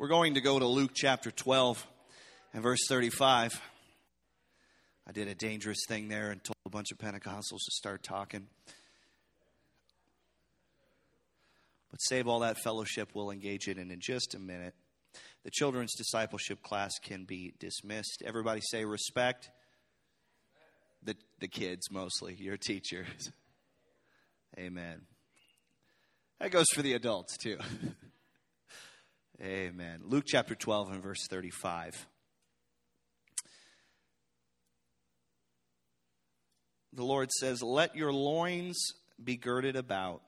We're going to go to Luke chapter 12 and verse 35. I did a dangerous thing there and told a bunch of Pentecostals to start talking. But save all that fellowship, we'll engage it in in just a minute. The children's discipleship class can be dismissed. Everybody say respect. The, the kids mostly, your teachers. Amen. That goes for the adults too. Amen. Luke chapter 12 and verse 35. The Lord says, Let your loins be girded about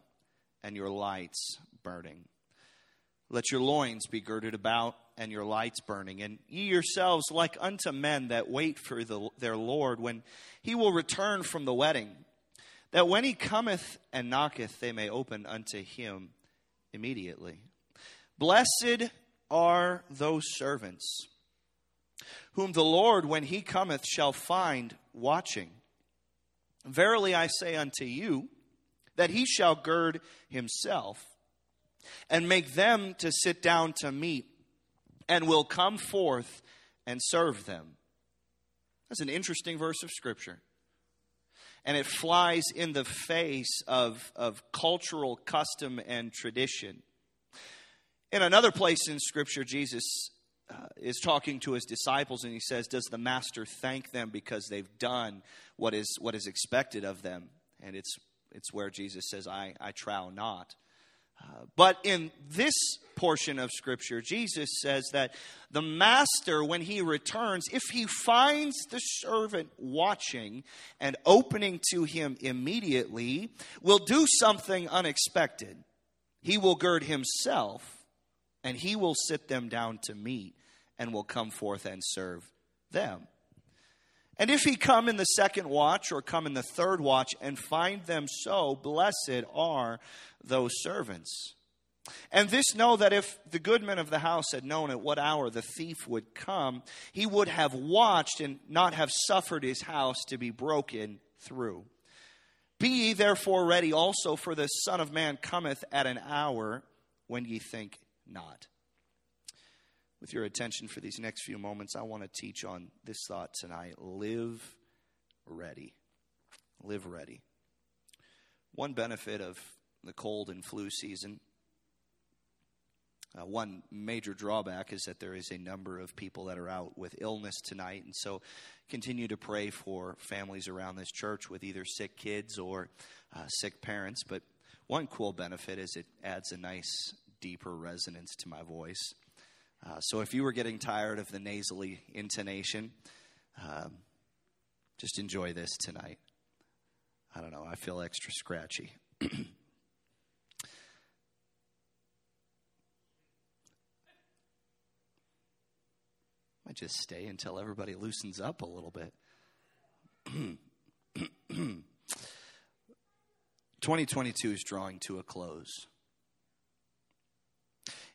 and your lights burning. Let your loins be girded about and your lights burning, and ye yourselves like unto men that wait for the, their Lord when he will return from the wedding, that when he cometh and knocketh, they may open unto him immediately. Blessed are those servants whom the Lord, when he cometh, shall find watching. Verily I say unto you, that he shall gird himself and make them to sit down to meat, and will come forth and serve them. That's an interesting verse of Scripture. And it flies in the face of, of cultural custom and tradition. In another place in Scripture, Jesus uh, is talking to his disciples and he says, Does the master thank them because they've done what is, what is expected of them? And it's, it's where Jesus says, I, I trow not. Uh, but in this portion of Scripture, Jesus says that the master, when he returns, if he finds the servant watching and opening to him immediately, will do something unexpected. He will gird himself and he will sit them down to meat and will come forth and serve them. And if he come in the second watch or come in the third watch and find them so, blessed are those servants. And this know that if the goodman of the house had known at what hour the thief would come, he would have watched and not have suffered his house to be broken through. Be ye therefore ready also, for the Son of Man cometh at an hour when ye think not. With your attention for these next few moments, I want to teach on this thought tonight live ready. Live ready. One benefit of the cold and flu season. Uh, one major drawback is that there is a number of people that are out with illness tonight, and so continue to pray for families around this church with either sick kids or uh, sick parents. But one cool benefit is it adds a nice deeper resonance to my voice. Uh, so if you were getting tired of the nasally intonation, um, just enjoy this tonight. I don't know, I feel extra scratchy. I just stay until everybody loosens up a little bit. 2022 is drawing to a close.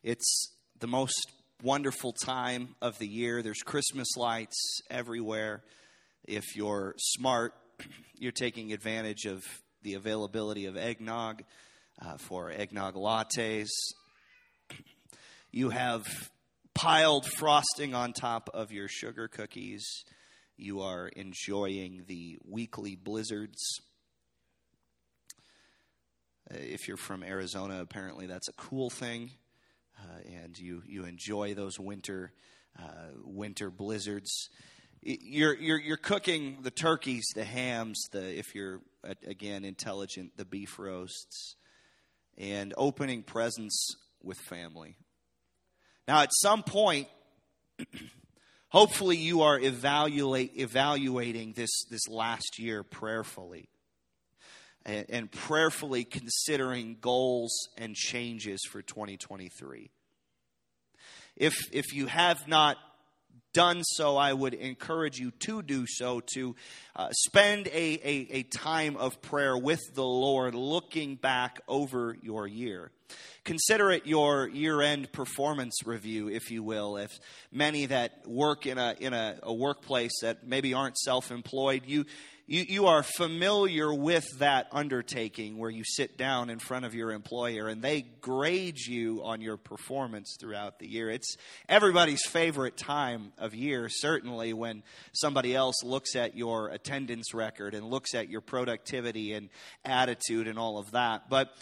It's the most wonderful time of the year. There's Christmas lights everywhere. If you're smart, you're taking advantage of the availability of eggnog uh, for eggnog lattes. You have piled frosting on top of your sugar cookies. You are enjoying the weekly blizzards. Uh, if you're from Arizona, apparently that's a cool thing uh, and you you enjoy those winter uh, winter blizzards. You're, you're you're cooking the turkeys, the hams, the if you're again intelligent, the beef roasts, and opening presents with family. Now, at some point, hopefully, you are evaluate, evaluating this this last year prayerfully and, and prayerfully considering goals and changes for 2023. If, if you have not done so, I would encourage you to do so, to uh, spend a, a, a, time of prayer with the Lord, looking back over your year. Consider it your year end performance review, if you will. If many that work in, a, in a, a workplace that maybe aren't self employed, you you, you are familiar with that undertaking where you sit down in front of your employer and they grade you on your performance throughout the year. It's everybody's favorite time of year, certainly when somebody else looks at your attendance record and looks at your productivity and attitude and all of that. But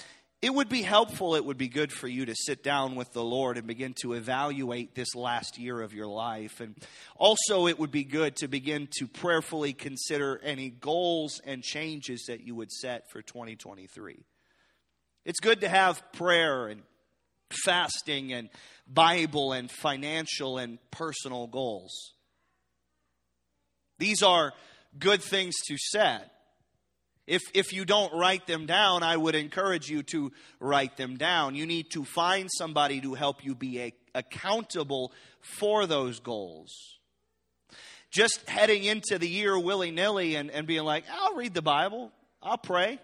it would be helpful, it would be good for you to sit down with the Lord and begin to evaluate this last year of your life. And also, it would be good to begin to prayerfully consider any goals and changes that you would set for 2023. It's good to have prayer and fasting and Bible and financial and personal goals. These are good things to set. If, if you don't write them down, I would encourage you to write them down. You need to find somebody to help you be a, accountable for those goals. Just heading into the year willy nilly and, and being like, I'll read the Bible, I'll pray,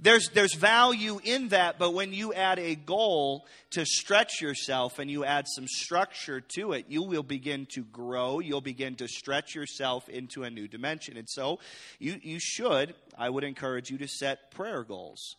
there's, there's value in that, but when you add a goal to stretch yourself and you add some structure to it, you will begin to grow. You'll begin to stretch yourself into a new dimension. And so you, you should, I would encourage you to set prayer goals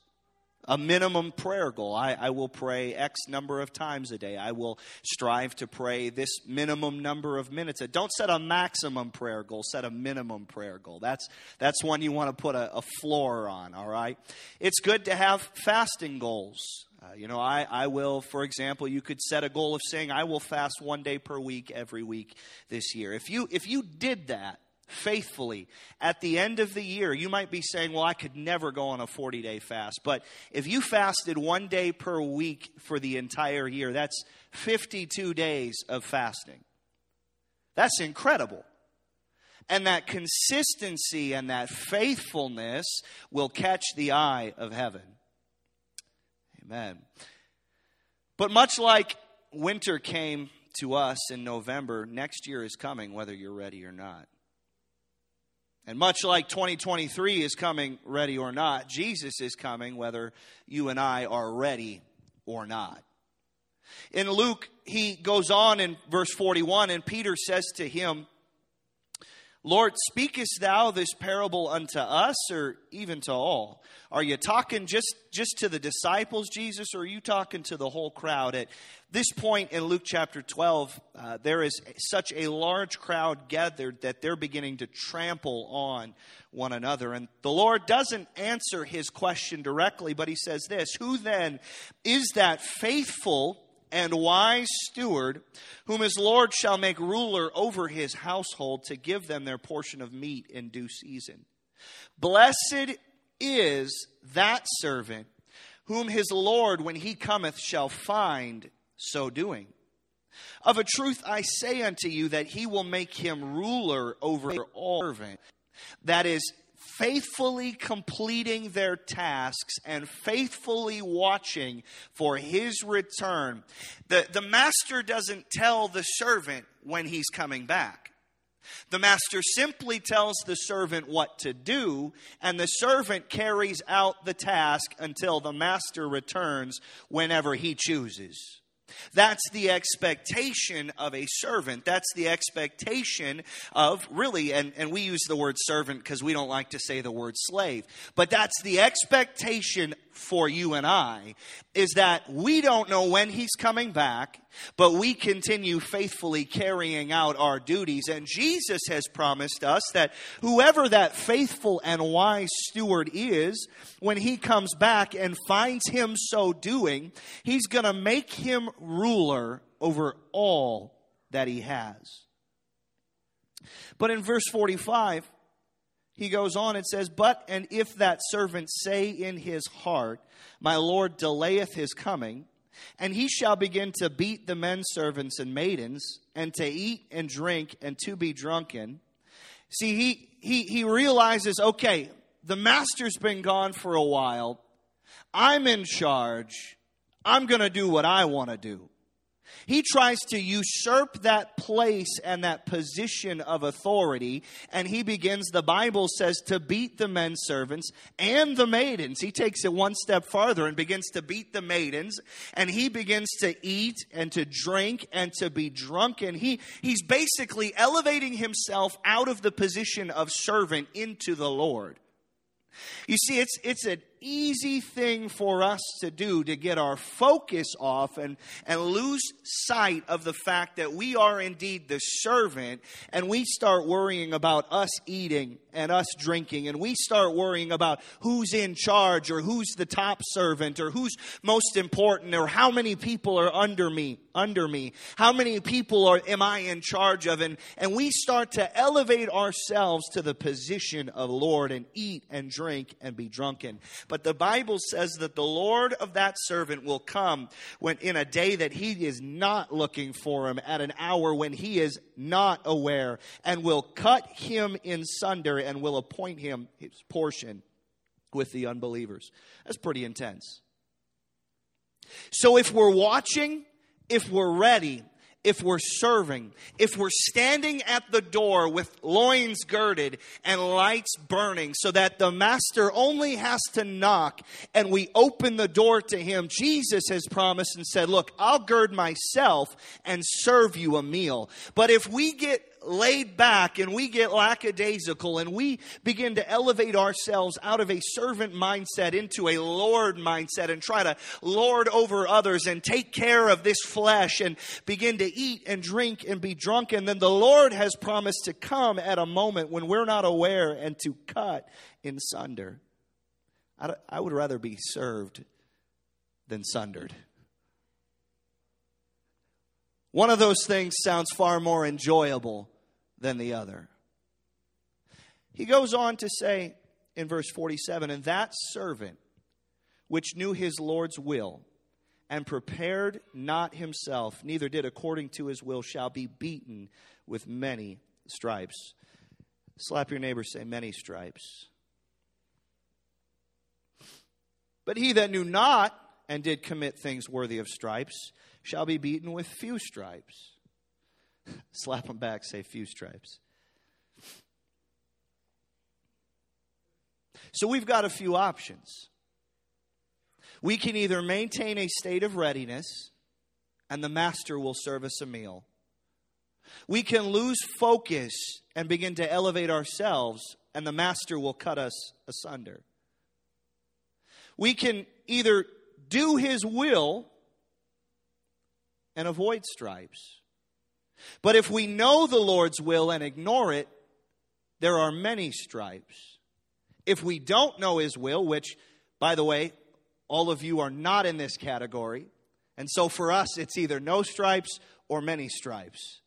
a minimum prayer goal. I, I, will pray X number of times a day. I will strive to pray this minimum number of minutes. Don't set a maximum prayer goal, set a minimum prayer goal. That's, that's one you want to put a, a floor on, all right? It's good to have fasting goals. Uh, you know, I, I will, for example, you could set a goal of saying, I will fast one day per week every week this year. If you, if you did that, faithfully. At the end of the year, you might be saying, Well, I could never go on a 40 day fast. But if you fasted one day per week for the entire year, that's 52 days of fasting. That's incredible. And that consistency and that faithfulness will catch the eye of heaven. Amen. But much like winter came to us in November, next year is coming, whether you're ready or not. And much like 2023 is coming, ready or not, Jesus is coming, whether you and I are ready or not. In Luke, he goes on in verse 41, and Peter says to him, Lord, speakest thou this parable unto us or even to all? Are you talking just, just to the disciples, Jesus, or are you talking to the whole crowd? At this point in Luke chapter 12, uh, there is such a large crowd gathered that they're beginning to trample on one another. And the Lord doesn't answer his question directly, but he says this Who then is that faithful? And wise steward, whom his Lord shall make ruler over his household to give them their portion of meat in due season. Blessed is that servant whom his Lord, when he cometh, shall find so doing. Of a truth I say unto you that he will make him ruler over all servant. That is faithfully completing their tasks and faithfully watching for his return. The, the master doesn't tell the servant when he's coming back. The master simply tells the servant what to do, and the servant carries out the task until the master returns whenever he chooses. That's the expectation of a servant. That's the expectation of really, and, and we use the word servant because we don't like to say the word slave, but that's the expectation for you and I is that we don't know when he's coming back, but we continue faithfully carrying out our duties. And Jesus has promised us that whoever that faithful and wise steward is, when he comes back and finds him so doing, he's going to make him ruler over all that he has. But in verse 45, he goes on and says, But and if that servant say in his heart, My Lord delayeth his coming, and he shall begin to beat the men servants and maidens, and to eat and drink, and to be drunken. See, he, he, he realizes, okay, the master's been gone for a while. I'm in charge. I'm going to do what I want to do. He tries to usurp that place and that position of authority, and he begins, the Bible says, to beat the men servants and the maidens. He takes it one step farther and begins to beat the maidens, and he begins to eat and to drink and to be drunken. He, he's basically elevating himself out of the position of servant into the Lord. You see, it's, it's an easy thing for us to do to get our focus off and, and lose sight of the fact that we are indeed the servant and we start worrying about us eating and us drinking and we start worrying about who's in charge or who's the top servant or who's most important or how many people are under me under me how many people are am i in charge of? And and we start to elevate ourselves to the position of lord and eat and drink and be drunken but the Bible says that the Lord of that servant will come when in a day that he is not looking for him, at an hour when he is not aware, and will cut him in sunder and will appoint him his portion with the unbelievers. That's pretty intense. So if we're watching, if we're ready, if we're serving, if we're standing at the door with loins girded and lights burning so that the master only has to knock and we open the door to him, Jesus has promised and said, Look, I'll gird myself and serve you a meal. But if we get laid back and we get lackadaisical and we begin to elevate ourselves out of a servant mindset into a Lord mindset and try to lord over others and take care of this flesh and begin to eat and drink and be drunken, then the Lord has promised to come at a moment when we're not aware and to cut in sunder. I would rather be served than sundered. One of those things sounds far more enjoyable than the other. He goes on to say in verse 47 And that servant which knew his Lord's will and prepared not himself, neither did according to his will, shall be beaten with many stripes. Slap your neighbor, say, Many stripes. But he that knew not and did commit things worthy of stripes shall be beaten with few stripes. Slap them back, say few stripes. So we've got a few options. We can either maintain a state of readiness, and the master will serve us a meal. We can lose focus and begin to elevate ourselves, and the master will cut us asunder. We can either do his will and avoid stripes. But if we know the Lord's will and ignore it, there are many stripes. If we don't know His will, which, by the way, all of you are not in this category, and so for us, it's either no stripes or many stripes.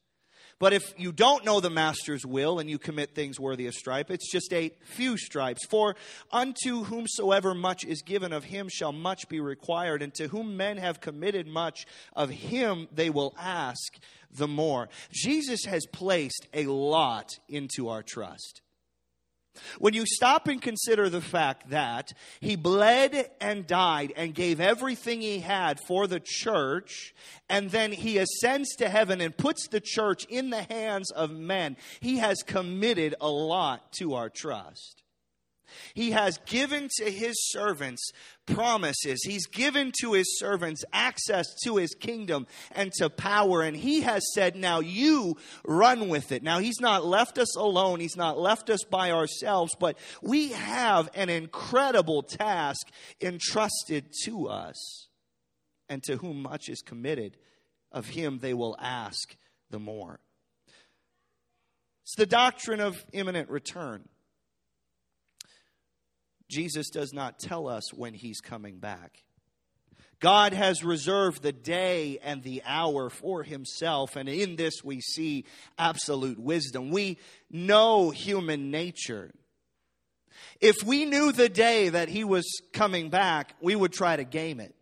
But if you don't know the master's will and you commit things worthy of stripe, it's just a few stripes. For unto whomsoever much is given of him shall much be required, and to whom men have committed much of him they will ask the more. Jesus has placed a lot into our trust. When you stop and consider the fact that he bled and died and gave everything he had for the church, and then he ascends to heaven and puts the church in the hands of men, he has committed a lot to our trust. He has given to his servants promises. He's given to his servants access to his kingdom and to power. And he has said, now you run with it. Now he's not left us alone. He's not left us by ourselves, but we have an incredible task entrusted to us. And to whom much is committed, of him they will ask the more. It's the doctrine of imminent return. Jesus does not tell us when he's coming back. God has reserved the day and the hour for himself, and in this we see absolute wisdom. We know human nature. If we knew the day that he was coming back, we would try to game it.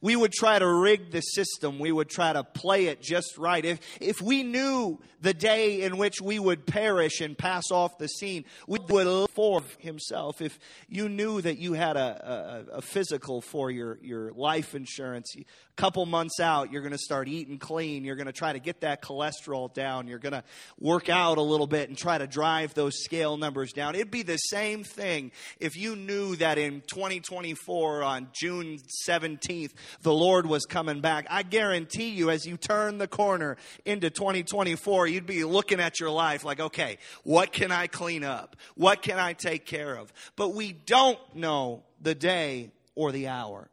We would try to rig the system. We would try to play it just right. If, if we knew the day in which we would perish and pass off the scene, we would look for himself. If you knew that you had a, a, a physical for your, your life insurance, couple months out, you're going to start eating clean. You're going to try to get that cholesterol down. You're going to work out a little bit and try to drive those scale numbers down. It'd be the same thing if you knew that in 2024 on June 17th, the Lord was coming back. I guarantee you, as you turn the corner into 2024, you'd be looking at your life like, okay, what can I clean up? What can I take care of? But we don't know the day or the hour.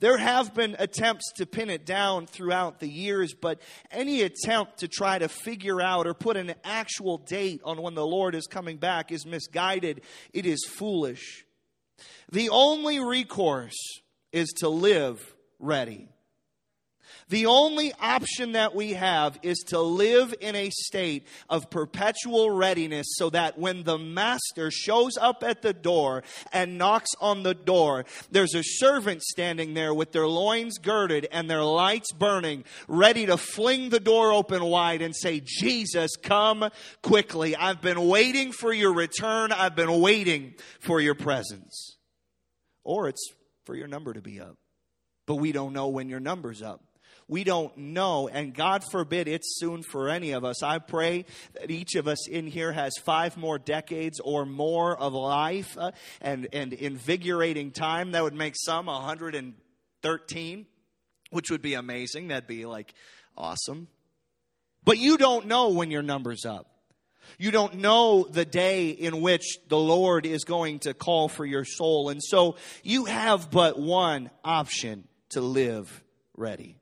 There have been attempts to pin it down throughout the years, but any attempt to try to figure out or put an actual date on when the Lord is coming back is misguided. It is foolish. The only recourse is to live ready. The only option that we have is to live in a state of perpetual readiness so that when the master shows up at the door and knocks on the door, there's a servant standing there with their loins girded and their lights burning, ready to fling the door open wide and say, Jesus, come quickly. I've been waiting for your return. I've been waiting for your presence. Or it's for your number to be up but we don't know when your number's up. We don't know, and God forbid it's soon for any of us. I pray that each of us in here has five more decades or more of life uh, and, and invigorating time. That would make some 113, which would be amazing. That'd be like awesome. But you don't know when your number's up. You don't know the day in which the Lord is going to call for your soul. And so you have but one option to live ready.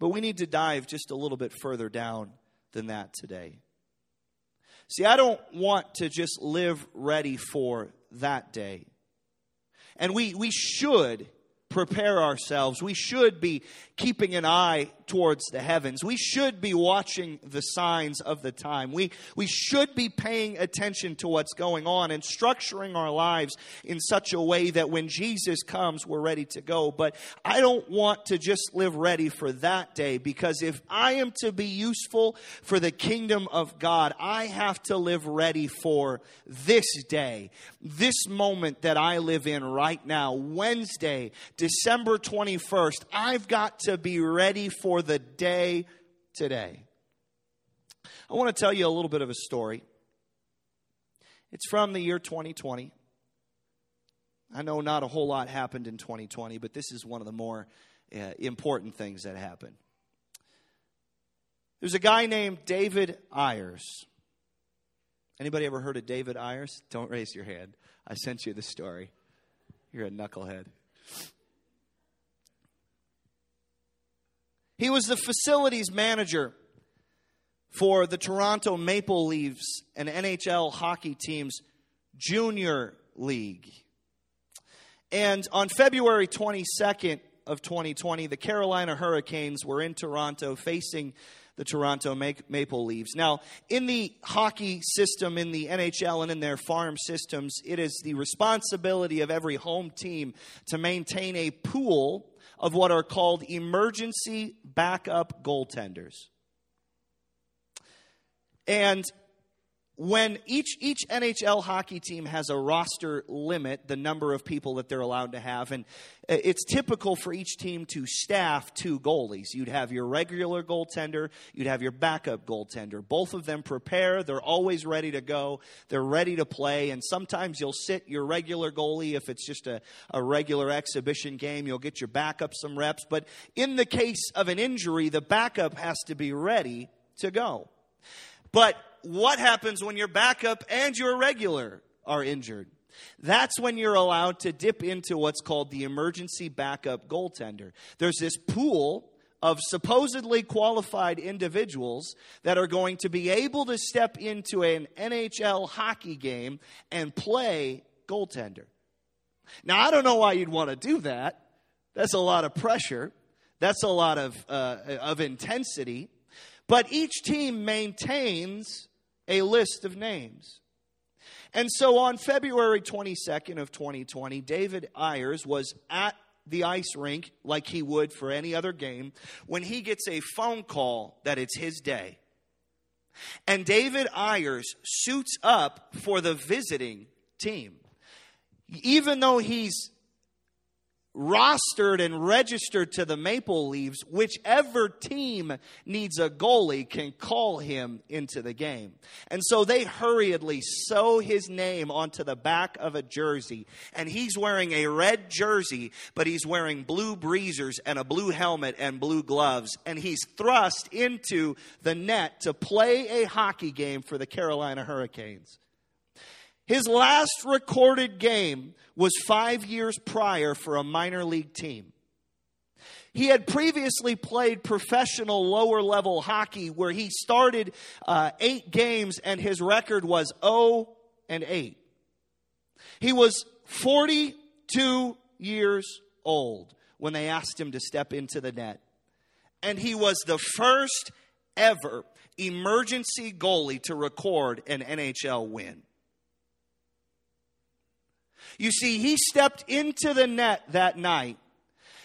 But we need to dive just a little bit further down than that today. See, I don't want to just live ready for that day. And we, we should prepare ourselves. We should be keeping an eye towards the heavens. We should be watching the signs of the time. We, we should be paying attention to what's going on and structuring our lives in such a way that when Jesus comes, we're ready to go. But I don't want to just live ready for that day because if I am to be useful for the kingdom of God, I have to live ready for this day, this moment that I live in right now, Wednesday, December 21st. I've got to be ready for the day today. I want to tell you a little bit of a story. It's from the year 2020. I know not a whole lot happened in 2020, but this is one of the more uh, important things that happened. There's a guy named David Ayres. Anybody ever heard of David Ayres? Don't raise your hand. I sent you the story. You're a knucklehead. He was the facilities manager for the Toronto Maple Leafs and NHL hockey team's junior league. And on February 22nd of 2020, the Carolina Hurricanes were in Toronto facing the Toronto Maple Leafs. Now, in the hockey system, in the NHL, and in their farm systems, it is the responsibility of every home team to maintain a pool of what are called emergency backup goaltenders. And when each each NHL hockey team has a roster limit, the number of people that they're allowed to have, and uh, it's typical for each team to staff two goalies. You'd have your regular goaltender, you'd have your backup goaltender. Both of them prepare, they're always ready to go, they're ready to play, and sometimes you'll sit your regular goalie if it's just a, a regular exhibition game, you'll get your backup some reps. But in the case of an injury, the backup has to be ready to go. But what happens when your backup and your regular are injured? That's when you're allowed to dip into what's called the emergency backup goaltender. There's this pool of supposedly qualified individuals that are going to be able to step into an NHL hockey game and play goaltender. Now, I don't know why you'd want to do that. That's a lot of pressure. That's a lot of, uh, of intensity. But each team maintains a list of names. And so on February 22nd of 2020, David Ayres was at the ice rink like he would for any other game when he gets a phone call that it's his day. And David Ayres suits up for the visiting team. Even though he's rostered and registered to the Maple Leafs, whichever team needs a goalie can call him into the game. And so they hurriedly sew his name onto the back of a jersey. And he's wearing a red jersey, but he's wearing blue breezers and a blue helmet and blue gloves. And he's thrust into the net to play a hockey game for the Carolina Hurricanes. His last recorded game was five years prior for a minor league team. He had previously played professional lower level hockey where he started uh, eight games and his record was 0 and 8. He was 42 years old when they asked him to step into the net. And he was the first ever emergency goalie to record an NHL win. You see, he stepped into the net that night,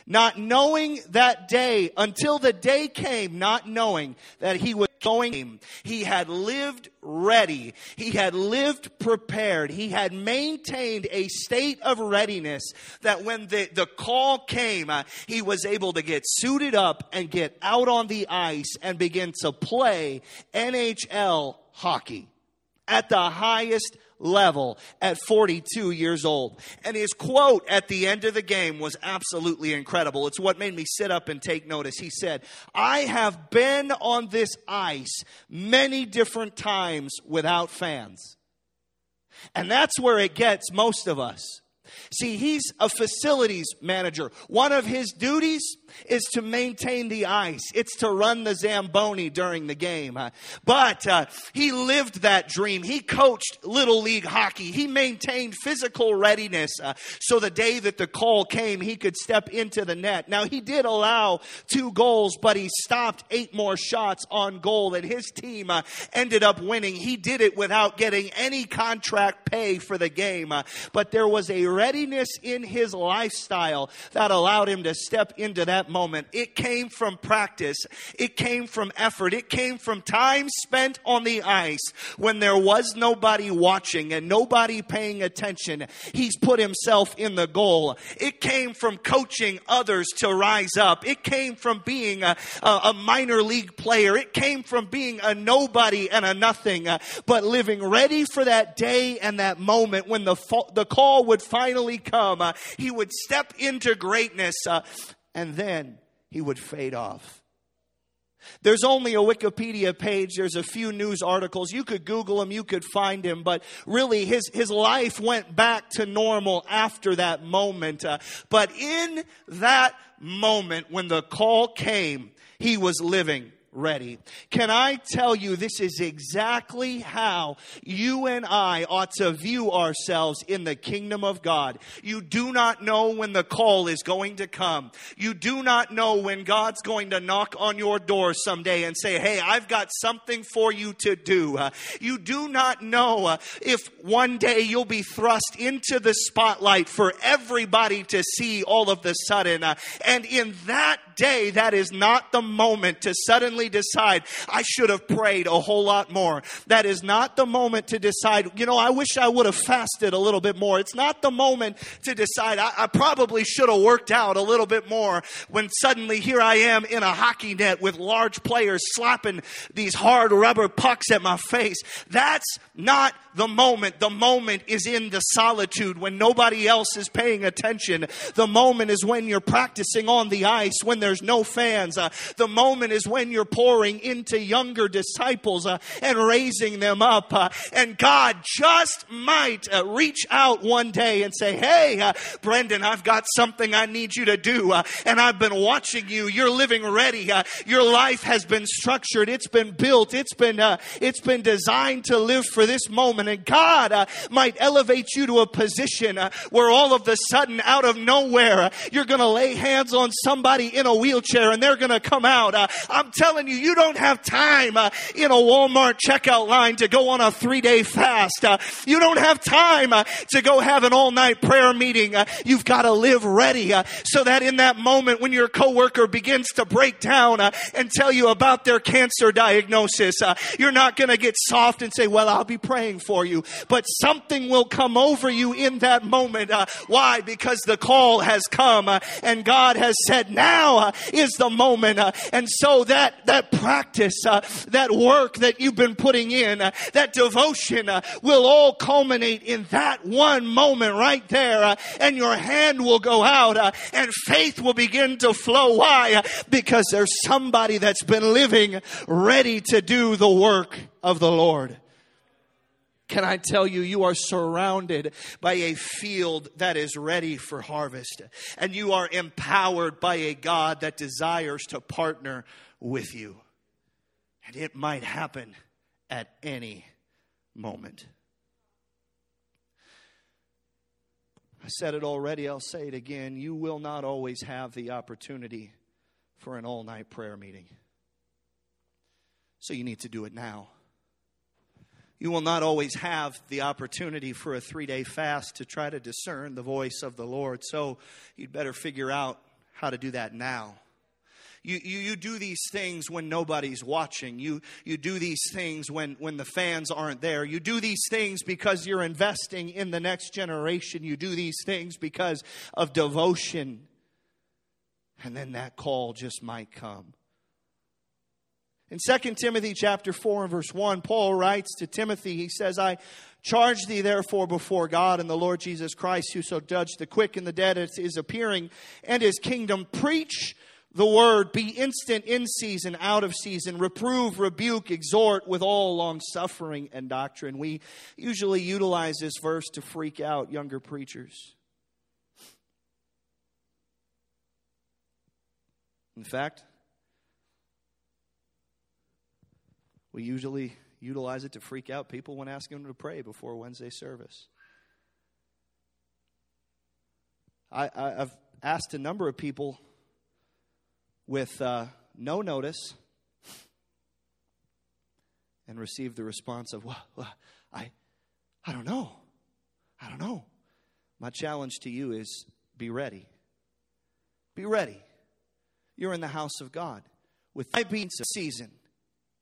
not knowing that day, until the day came, not knowing that he was going. He had lived ready. He had lived prepared. He had maintained a state of readiness that when the, the call came, uh, he was able to get suited up and get out on the ice and begin to play NHL hockey at the highest level at 42 years old. And his quote at the end of the game was absolutely incredible. It's what made me sit up and take notice. He said, I have been on this ice many different times without fans. And that's where it gets most of us. See, he's a facilities manager. One of his duties is to maintain the ice. It's to run the Zamboni during the game. But uh, he lived that dream. He coached Little League hockey. He maintained physical readiness uh, so the day that the call came, he could step into the net. Now, he did allow two goals, but he stopped eight more shots on goal, and his team uh, ended up winning. He did it without getting any contract pay for the game. Uh, but there was a readiness in his lifestyle that allowed him to step into that moment. It came from practice. It came from effort. It came from time spent on the ice when there was nobody watching and nobody paying attention. He's put himself in the goal. It came from coaching others to rise up. It came from being a, a minor league player. It came from being a nobody and a nothing, uh, but living ready for that day and that moment when the, the call would finally come. Uh, he would step into greatness. Uh, and then he would fade off. There's only a Wikipedia page. There's a few news articles. You could Google him. You could find him. But really, his, his life went back to normal after that moment. Uh, but in that moment, when the call came, he was living ready. Can I tell you, this is exactly how you and I ought to view ourselves in the kingdom of God. You do not know when the call is going to come. You do not know when God's going to knock on your door someday and say, Hey, I've got something for you to do. You do not know uh, if one day you'll be thrust into the spotlight for everybody to see all of the sudden. Uh, and in that day, that is not the moment to suddenly decide, I should have prayed a whole lot more. That is not the moment to decide, you know, I wish I would have fasted a little bit more. It's not the moment to decide, I, I probably should have worked out a little bit more when suddenly here I am in a hockey net with large players slapping these hard rubber pucks at my face. That's not the moment. The moment is in the solitude when nobody else is paying attention. The moment is when you're practicing on the ice, when there's no fans. Uh, the moment is when you're pouring into younger disciples uh, and raising them up. Uh, and God just might uh, reach out one day and say, Hey, uh, Brendan, I've got something I need you to do. Uh, and I've been watching you. You're living ready. your life has been structured. It's been built. It's been, it's been designed to live for this moment. And God might elevate you to a position where all of the sudden, out of nowhere, you're going to lay hands on somebody in a a wheelchair and they're going to come out. Uh, I'm telling you, you don't have time uh, in a Walmart checkout line to go on a three day fast. Uh, you don't have time uh, to go have an all night prayer meeting. Uh, you've got to live ready uh, so that in that moment when your coworker begins to break down and tell you about their cancer diagnosis, you're not going to get soft and say, well, I'll be praying for you. But something will come over you in that moment. Uh, why? Because the call has come uh, and God has said, now uh, is the moment. and so that, that practice, that work that you've been putting in, that devotion will all culminate in that one moment right there. Uh, and your hand will go out uh, and faith will begin to flow. Why? Uh, because there's somebody that's been living ready to do the work of the Lord. Can I tell you, you are surrounded by a field that is ready for harvest. And you are empowered by a God that desires to partner with you. And it might happen at any moment. I said it already, I'll say it again. You will not always have the opportunity for an all night prayer meeting. So you need to do it now. You will not always have the opportunity for a three day fast to try to discern the voice of the Lord. So you'd better figure out how to do that now. You, you, you do these things when nobody's watching. You, you do these things when, when the fans aren't there. You do these things because you're investing in the next generation. You do these things because of devotion. And then that call just might come. In 2 Timothy chapter 4 and verse 1, Paul writes to Timothy, he says, I charge thee therefore before God and the Lord Jesus Christ, who so judge the quick and the dead at his appearing and his kingdom, preach the word, be instant in season, out of season, reprove, rebuke, exhort with all long suffering and doctrine. We usually utilize this verse to freak out younger preachers. In fact, we usually utilize it to freak out people when asking them to pray before Wednesday service. I, have asked a number of people with uh, no notice and received the response of, well, well, I, I don't know. I don't know. My challenge to you is be ready. Be ready. You're in the house of God. With might be season,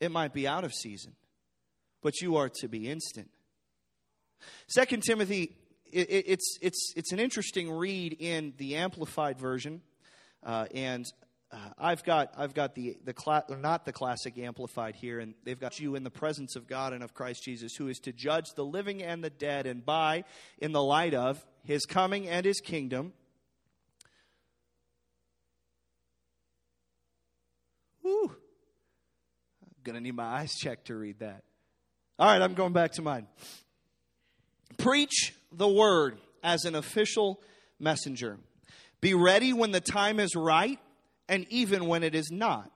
it might be out of season, but you are to be instant. Second Timothy, it, it, it's it's it's an interesting read in the Amplified version, uh, and uh, I've got I've got the the cla- not the classic amplified here, and they've got you in the presence of God and of Christ Jesus, who is to judge the living and the dead, and by in the light of His coming and His kingdom. I'm gonna need my eyes checked to read that. All right, I'm going back to mine. Preach the word as an official messenger. Be ready when the time is right and even when it is not.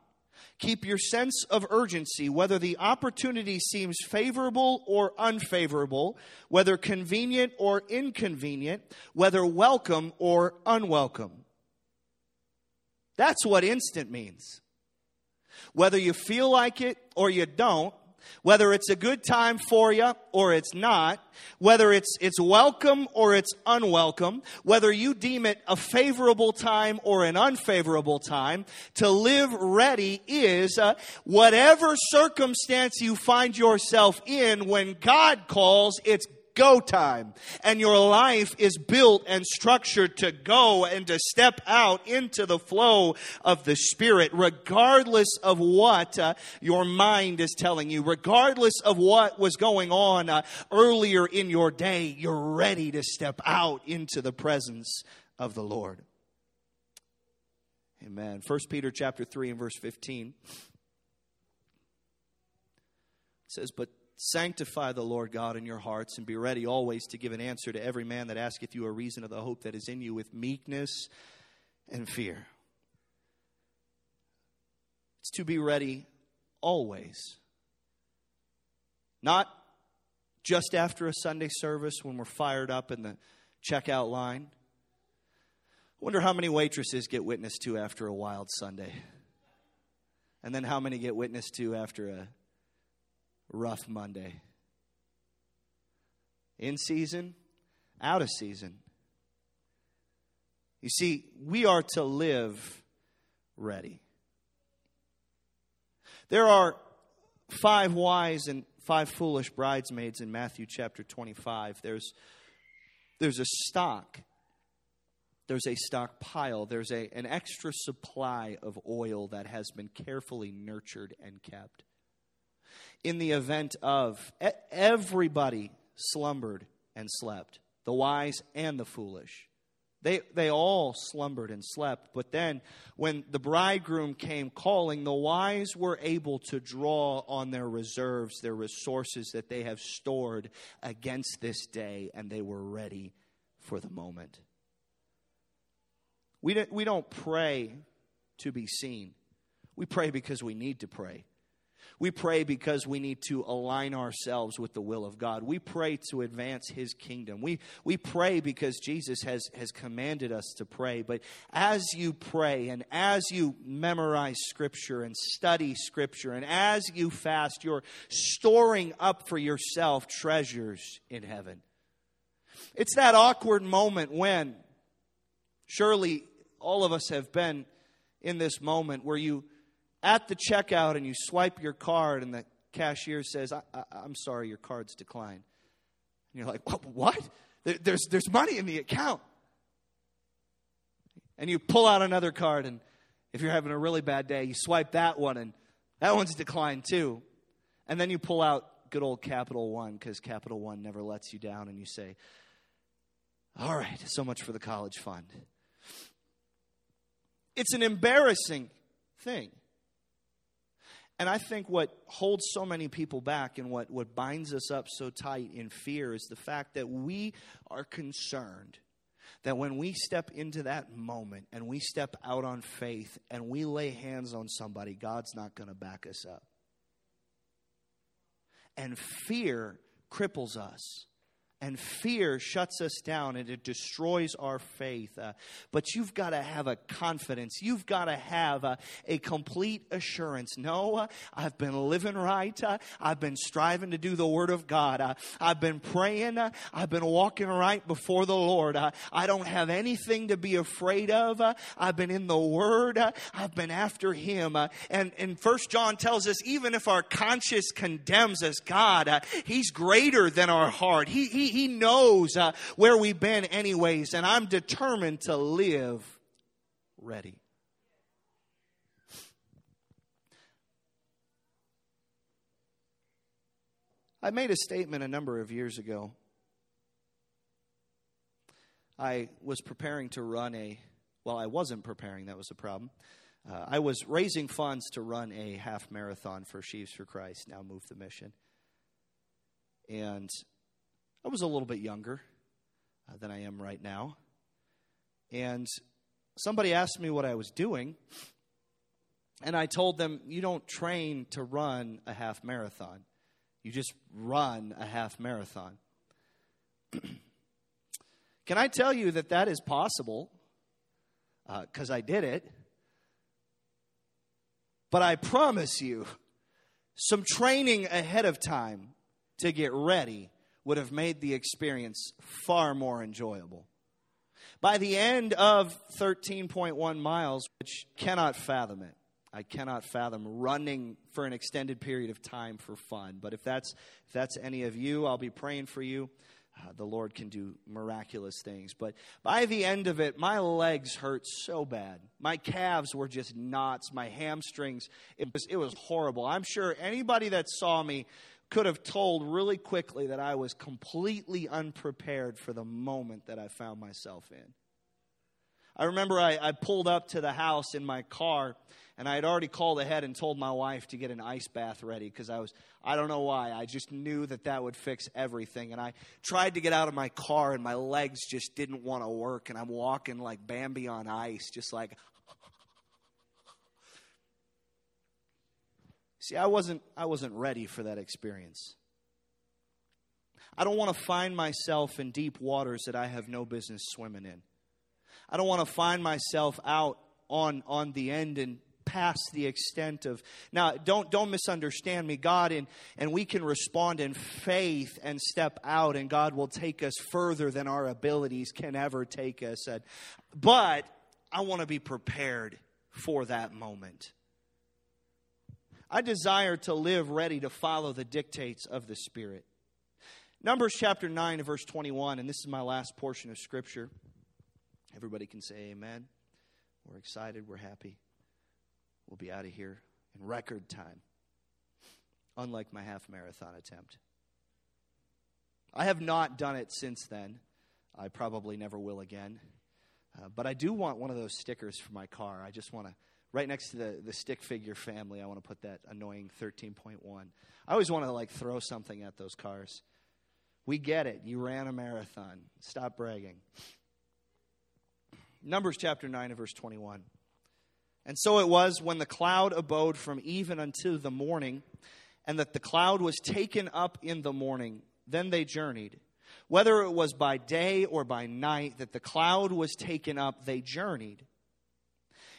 Keep your sense of urgency, whether the opportunity seems favorable or unfavorable, whether convenient or inconvenient, whether welcome or unwelcome. That's what instant means. Whether you feel like it or you don't, whether it's a good time for you or it's not, whether it's, it's welcome or it's unwelcome, whether you deem it a favorable time or an unfavorable time, to live ready is uh, whatever circumstance you find yourself in when God calls, it's go time. And your life is built and structured to go and to step out into the flow of the Spirit, regardless of what uh, your mind is telling you, regardless of what was going on uh, earlier in your day, you're ready to step out into the presence of the Lord. Amen. 1 Peter chapter 3 and verse 15 says, But Sanctify the Lord God in your hearts, and be ready always to give an answer to every man that asketh you a reason of the hope that is in you with meekness and fear. It's to be ready always. Not just after a Sunday service when we're fired up in the checkout line, I Wonder how many waitresses get witnessed to after a wild Sunday. And then how many get witnessed to after a rough Monday. In season, out of season. You see, we are to live ready. There are five wise and five foolish bridesmaids in Matthew chapter 25. There's, there's a stock. There's a stockpile. There's a, an extra supply of oil that has been carefully nurtured and kept. In the event of everybody slumbered and slept, the wise and the foolish. They, they all slumbered and slept. But then, when the bridegroom came calling, the wise were able to draw on their reserves, their resources that they have stored against this day, and they were ready for the moment. We don't, we don't pray to be seen, we pray because we need to pray. We pray because we need to align ourselves with the will of God. We pray to advance His kingdom. We, we pray because Jesus has, has commanded us to pray. But as you pray and as you memorize Scripture and study Scripture and as you fast, you're storing up for yourself treasures in heaven. It's that awkward moment when, surely all of us have been in this moment where you at the checkout and you swipe your card and the cashier says, I, am sorry, your card's declined. And you're like, what? There's, there's money in the account. And you pull out another card, and if you're having a really bad day, you swipe that one, and that one's declined too. And then you pull out good old Capital One because Capital One never lets you down, and you say, All right, so much for the college fund. It's an embarrassing thing. And I think what holds so many people back and what, what binds us up so tight in fear is the fact that we are concerned that when we step into that moment and we step out on faith and we lay hands on somebody, God's not going to back us up. And fear cripples us and fear shuts us down and it destroys our faith. Uh, but you've got to have a confidence. You've got to have a, a complete assurance. No, uh, I've been living right. Uh, I've been striving to do the Word of God. Uh, I've been praying. Uh, I've been walking right before the Lord. Uh, I don't have anything to be afraid of. I've been in the Word. I've been after Him. and, and First John tells us even if our conscience condemns us, God, He's greater than our heart. He, he he, knows uh, where we've been, anyways, and I'm determined to live ready. I made a statement a number of years ago. I was preparing to run a, well, I wasn't preparing, that was the problem. Uh, I was raising funds to run a half marathon for Sheaves for Christ, now Move the Mission. And I was a little bit younger uh, than I am right now. And somebody asked me what I was doing. And I told them, You don't train to run a half marathon, you just run a half marathon. Can I tell you that that is possible? Because uh, I did it. But I promise you, some training ahead of time to get ready would have made the experience far more enjoyable. By the end of 13.1 miles, which cannot fathom it, I cannot fathom running for an extended period of time for fun. But if that's if that's any of you, I'll be praying for you. Uh, the Lord can do miraculous things. But by the end of it, my legs hurt so bad. My calves were just knots. My hamstrings, it was, it was horrible. I'm sure anybody that saw me could have told really quickly that I was completely unprepared for the moment that I found myself in. I remember I, I, pulled up to the house in my car and I had already called ahead and told my wife to get an ice bath ready because I was, I don't know why, I just knew that that would fix everything. And I tried to get out of my car and my legs just didn't want to work. And I'm walking like Bambi on ice, just like, See, I wasn't, I wasn't ready for that experience. I don't want to find myself in deep waters that I have no business swimming in. I don't want to find myself out on, on the end and past the extent of now don't don't misunderstand me god and and we can respond in faith and step out and god will take us further than our abilities can ever take us but i want to be prepared for that moment i desire to live ready to follow the dictates of the spirit numbers chapter 9 verse 21 and this is my last portion of scripture everybody can say amen we're excited we're happy We'll be out of here in record time, unlike my half marathon attempt. I have not done it since then. I probably never will again. Uh, but I do want one of those stickers for my car. I just want to, right next to the, the stick figure family, I want to put that annoying 13.1. I always want to like throw something at those cars. We get it. You ran a marathon. Stop bragging. Numbers chapter 9 and verse 21. And so it was when the cloud abode from even until the morning, and that the cloud was taken up in the morning. Then they journeyed. Whether it was by day or by night that the cloud was taken up, they journeyed.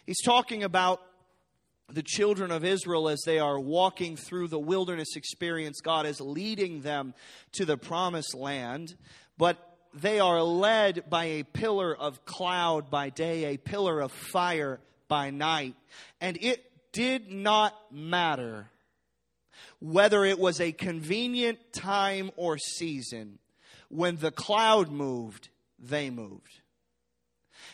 He's talking about the children of Israel as they are walking through the wilderness experience. God is leading them to the promised land, but they are led by a pillar of cloud by day, a pillar of fire by night. And it did not matter whether it was a convenient time or season. When the cloud moved, they moved.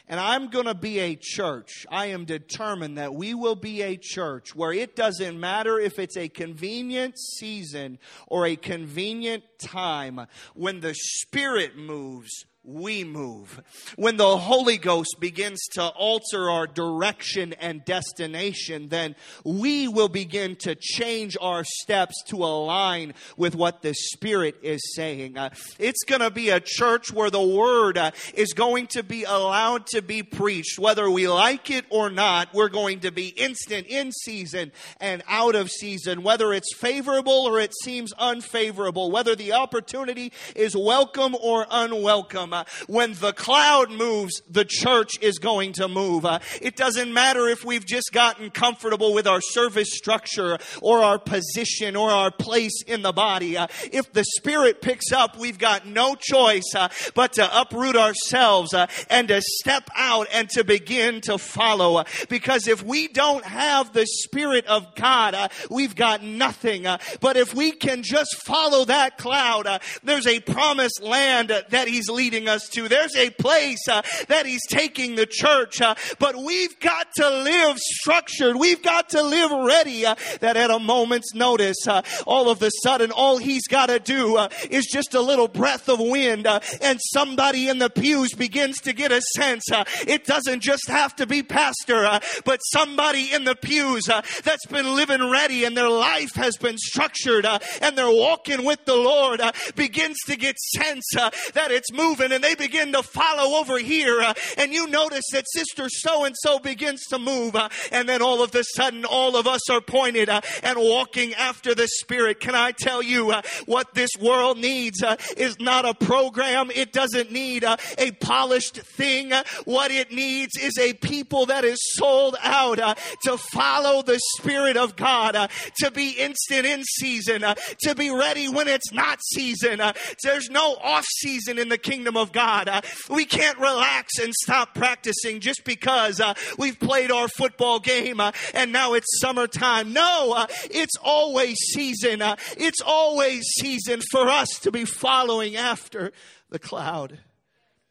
And I'm going to be a church. I am determined that we will be a church where it doesn't matter if it's a convenient season or a convenient time. When the Spirit moves, we move. When the Holy Ghost begins to alter our direction and destination, then we will begin to change our steps to align with what the Spirit is saying. Uh, it's going to be a church where the Word uh, is going to be allowed to be preached. Whether we like it or not, we're going to be instant in season and out of season. Whether it's favorable or it seems unfavorable. Whether the opportunity is welcome or unwelcome. Uh, when the cloud moves, the church is going to move. Uh, it doesn't matter if we've just gotten comfortable with our service structure or our position or our place in the body. Uh, if the Spirit picks up, we've got no choice but to uproot ourselves and to step out and to begin to follow. Because if we don't have the Spirit of God, we've got nothing. but if we can just follow that cloud, there's a promised land that He's leading us to. There's a place uh, that He's taking the church, uh, but we've got to live structured. We've got to live ready uh, that at a moment's notice, uh, all of a sudden, all He's got to do uh, is just a little breath of wind, uh, and somebody in the pews begins to get a sense. it doesn't just have to be pastor, but somebody in the pews that's been living ready and their life has been structured and they're walking with the Lord begins to get sense that it's moving and they begin to follow over here, uh, and you notice that sister so and so begins to move, uh, and then all of a sudden, all of us are pointed uh, and walking after the Spirit. Can I tell you uh, what this world needs uh, is not a program, it doesn't need uh, a polished thing. What it needs is a people that is sold out to follow the Spirit of God, to be instant in season, to be ready when it's not season. there's no off season in the kingdom of God. God. Uh, we can't relax and stop practicing just because uh, we've played our football game uh, and now it's summertime. No, uh, it's always season. Uh, it's always season for us to be following after the cloud.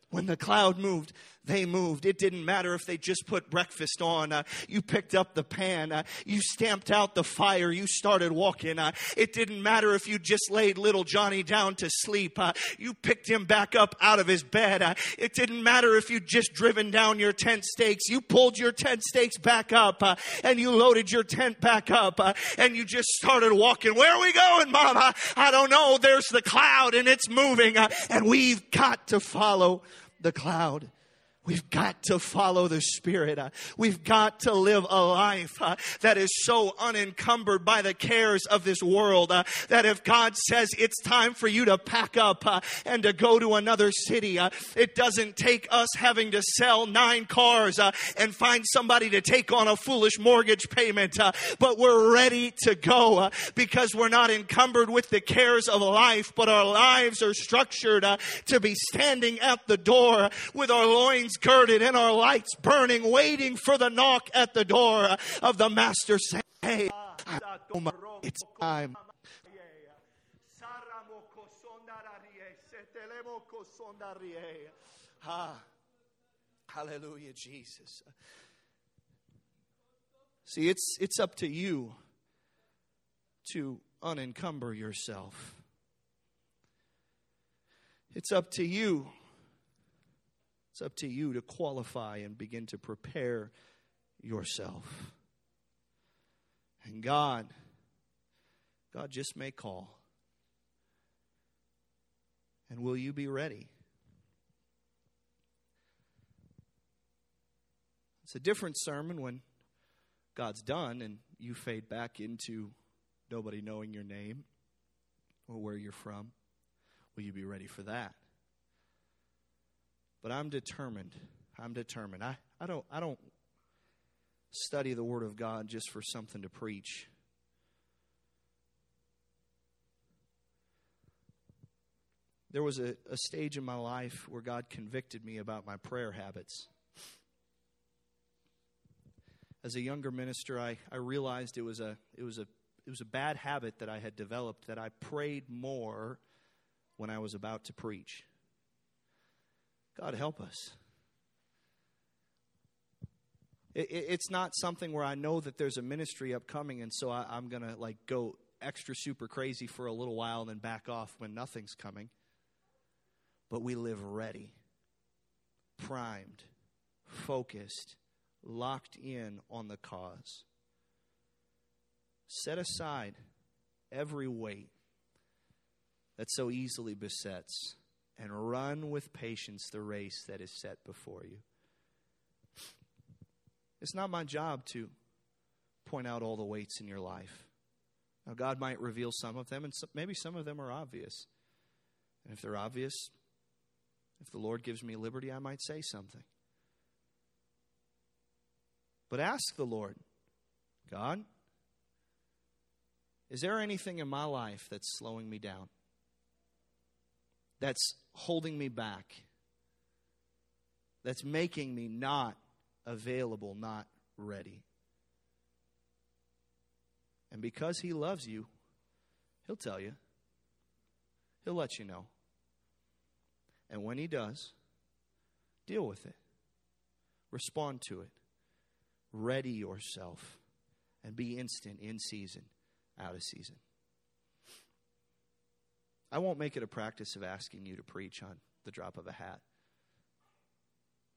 When the cloud moved, they moved. It didn't matter if they just put breakfast on. Uh, you picked up the pan. Uh, you stamped out the fire. You started walking. Uh, it didn't matter if you just laid little Johnny down to sleep. Uh, you picked him back up out of his bed. Uh, it didn't matter if you just driven down your tent stakes. You pulled your tent stakes back up uh, and you loaded your tent back up and you just started walking. Where are we going, Mama? I don't know. There's the cloud and it's moving and we've got to follow the cloud We've got to follow the Spirit. Uh, we've got to live a life uh, that is so unencumbered by the cares of this world uh, that if God says it's time for you to pack up and to go to another city, it doesn't take us having to sell nine cars and find somebody to take on a foolish mortgage payment, but we're ready to go because we're not encumbered with the cares of life, but our lives are structured to be standing at the door with our loins loins girded and our lights burning, waiting for the knock at the door of the master saying, Hey, it's time. Ah, hallelujah, Jesus. See, it's, it's up to you to unencumber yourself. It's up to you it's up to you to qualify and begin to prepare yourself. And God, God just may call. And will you be ready? It's a different sermon when God's done and you fade back into nobody knowing your name or where you're from. Will you be ready for that? But I'm determined. I'm determined. I, I don't I don't study the Word of God just for something to preach. There was a, a stage in my life where God convicted me about my prayer habits. As a younger minister, I, I realized it was a it was a it was a bad habit that I had developed that I prayed more when I was about to preach. God help us. It, it, it's not something where I know that there's a ministry upcoming, and so I, I'm going to like go extra super crazy for a little while and then back off when nothing's coming. But we live ready, primed, focused, locked in on the cause. Set aside every weight that so easily besets and run with patience the race that is set before you. It's not my job to point out all the weights in your life. Now, God might reveal some of them, and maybe some of them are obvious. And if they're obvious, if the Lord gives me liberty, I might say something. But ask the Lord, God, is there anything in my life that's slowing me down? That's holding me back, that's making me not available, not ready. And because He loves you, He'll tell you, He'll let you know. And when He does, deal with it, respond to it, ready yourself, and be instant in season, out of season. I won't make it a practice of asking you to preach on the drop of a hat.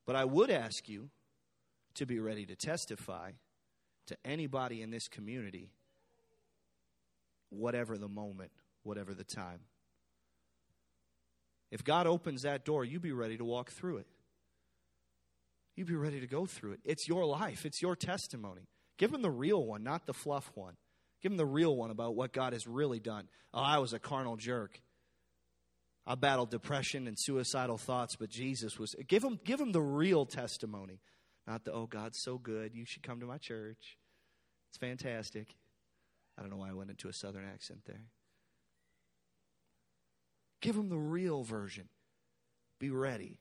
But I would ask you to be ready to testify to anybody in this community, whatever the moment, whatever the time. If God opens that door, you be ready to walk through it. You be ready to go through it. It's your life, it's your testimony. Give them the real one, not the fluff one. Give them the real one about what God has really done. Oh, I was a carnal jerk. I battled depression and suicidal thoughts, but Jesus was give him give him the real testimony, not the oh God's so good, you should come to my church. It's fantastic. I don't know why I went into a southern accent there. Give him the real version. Be ready.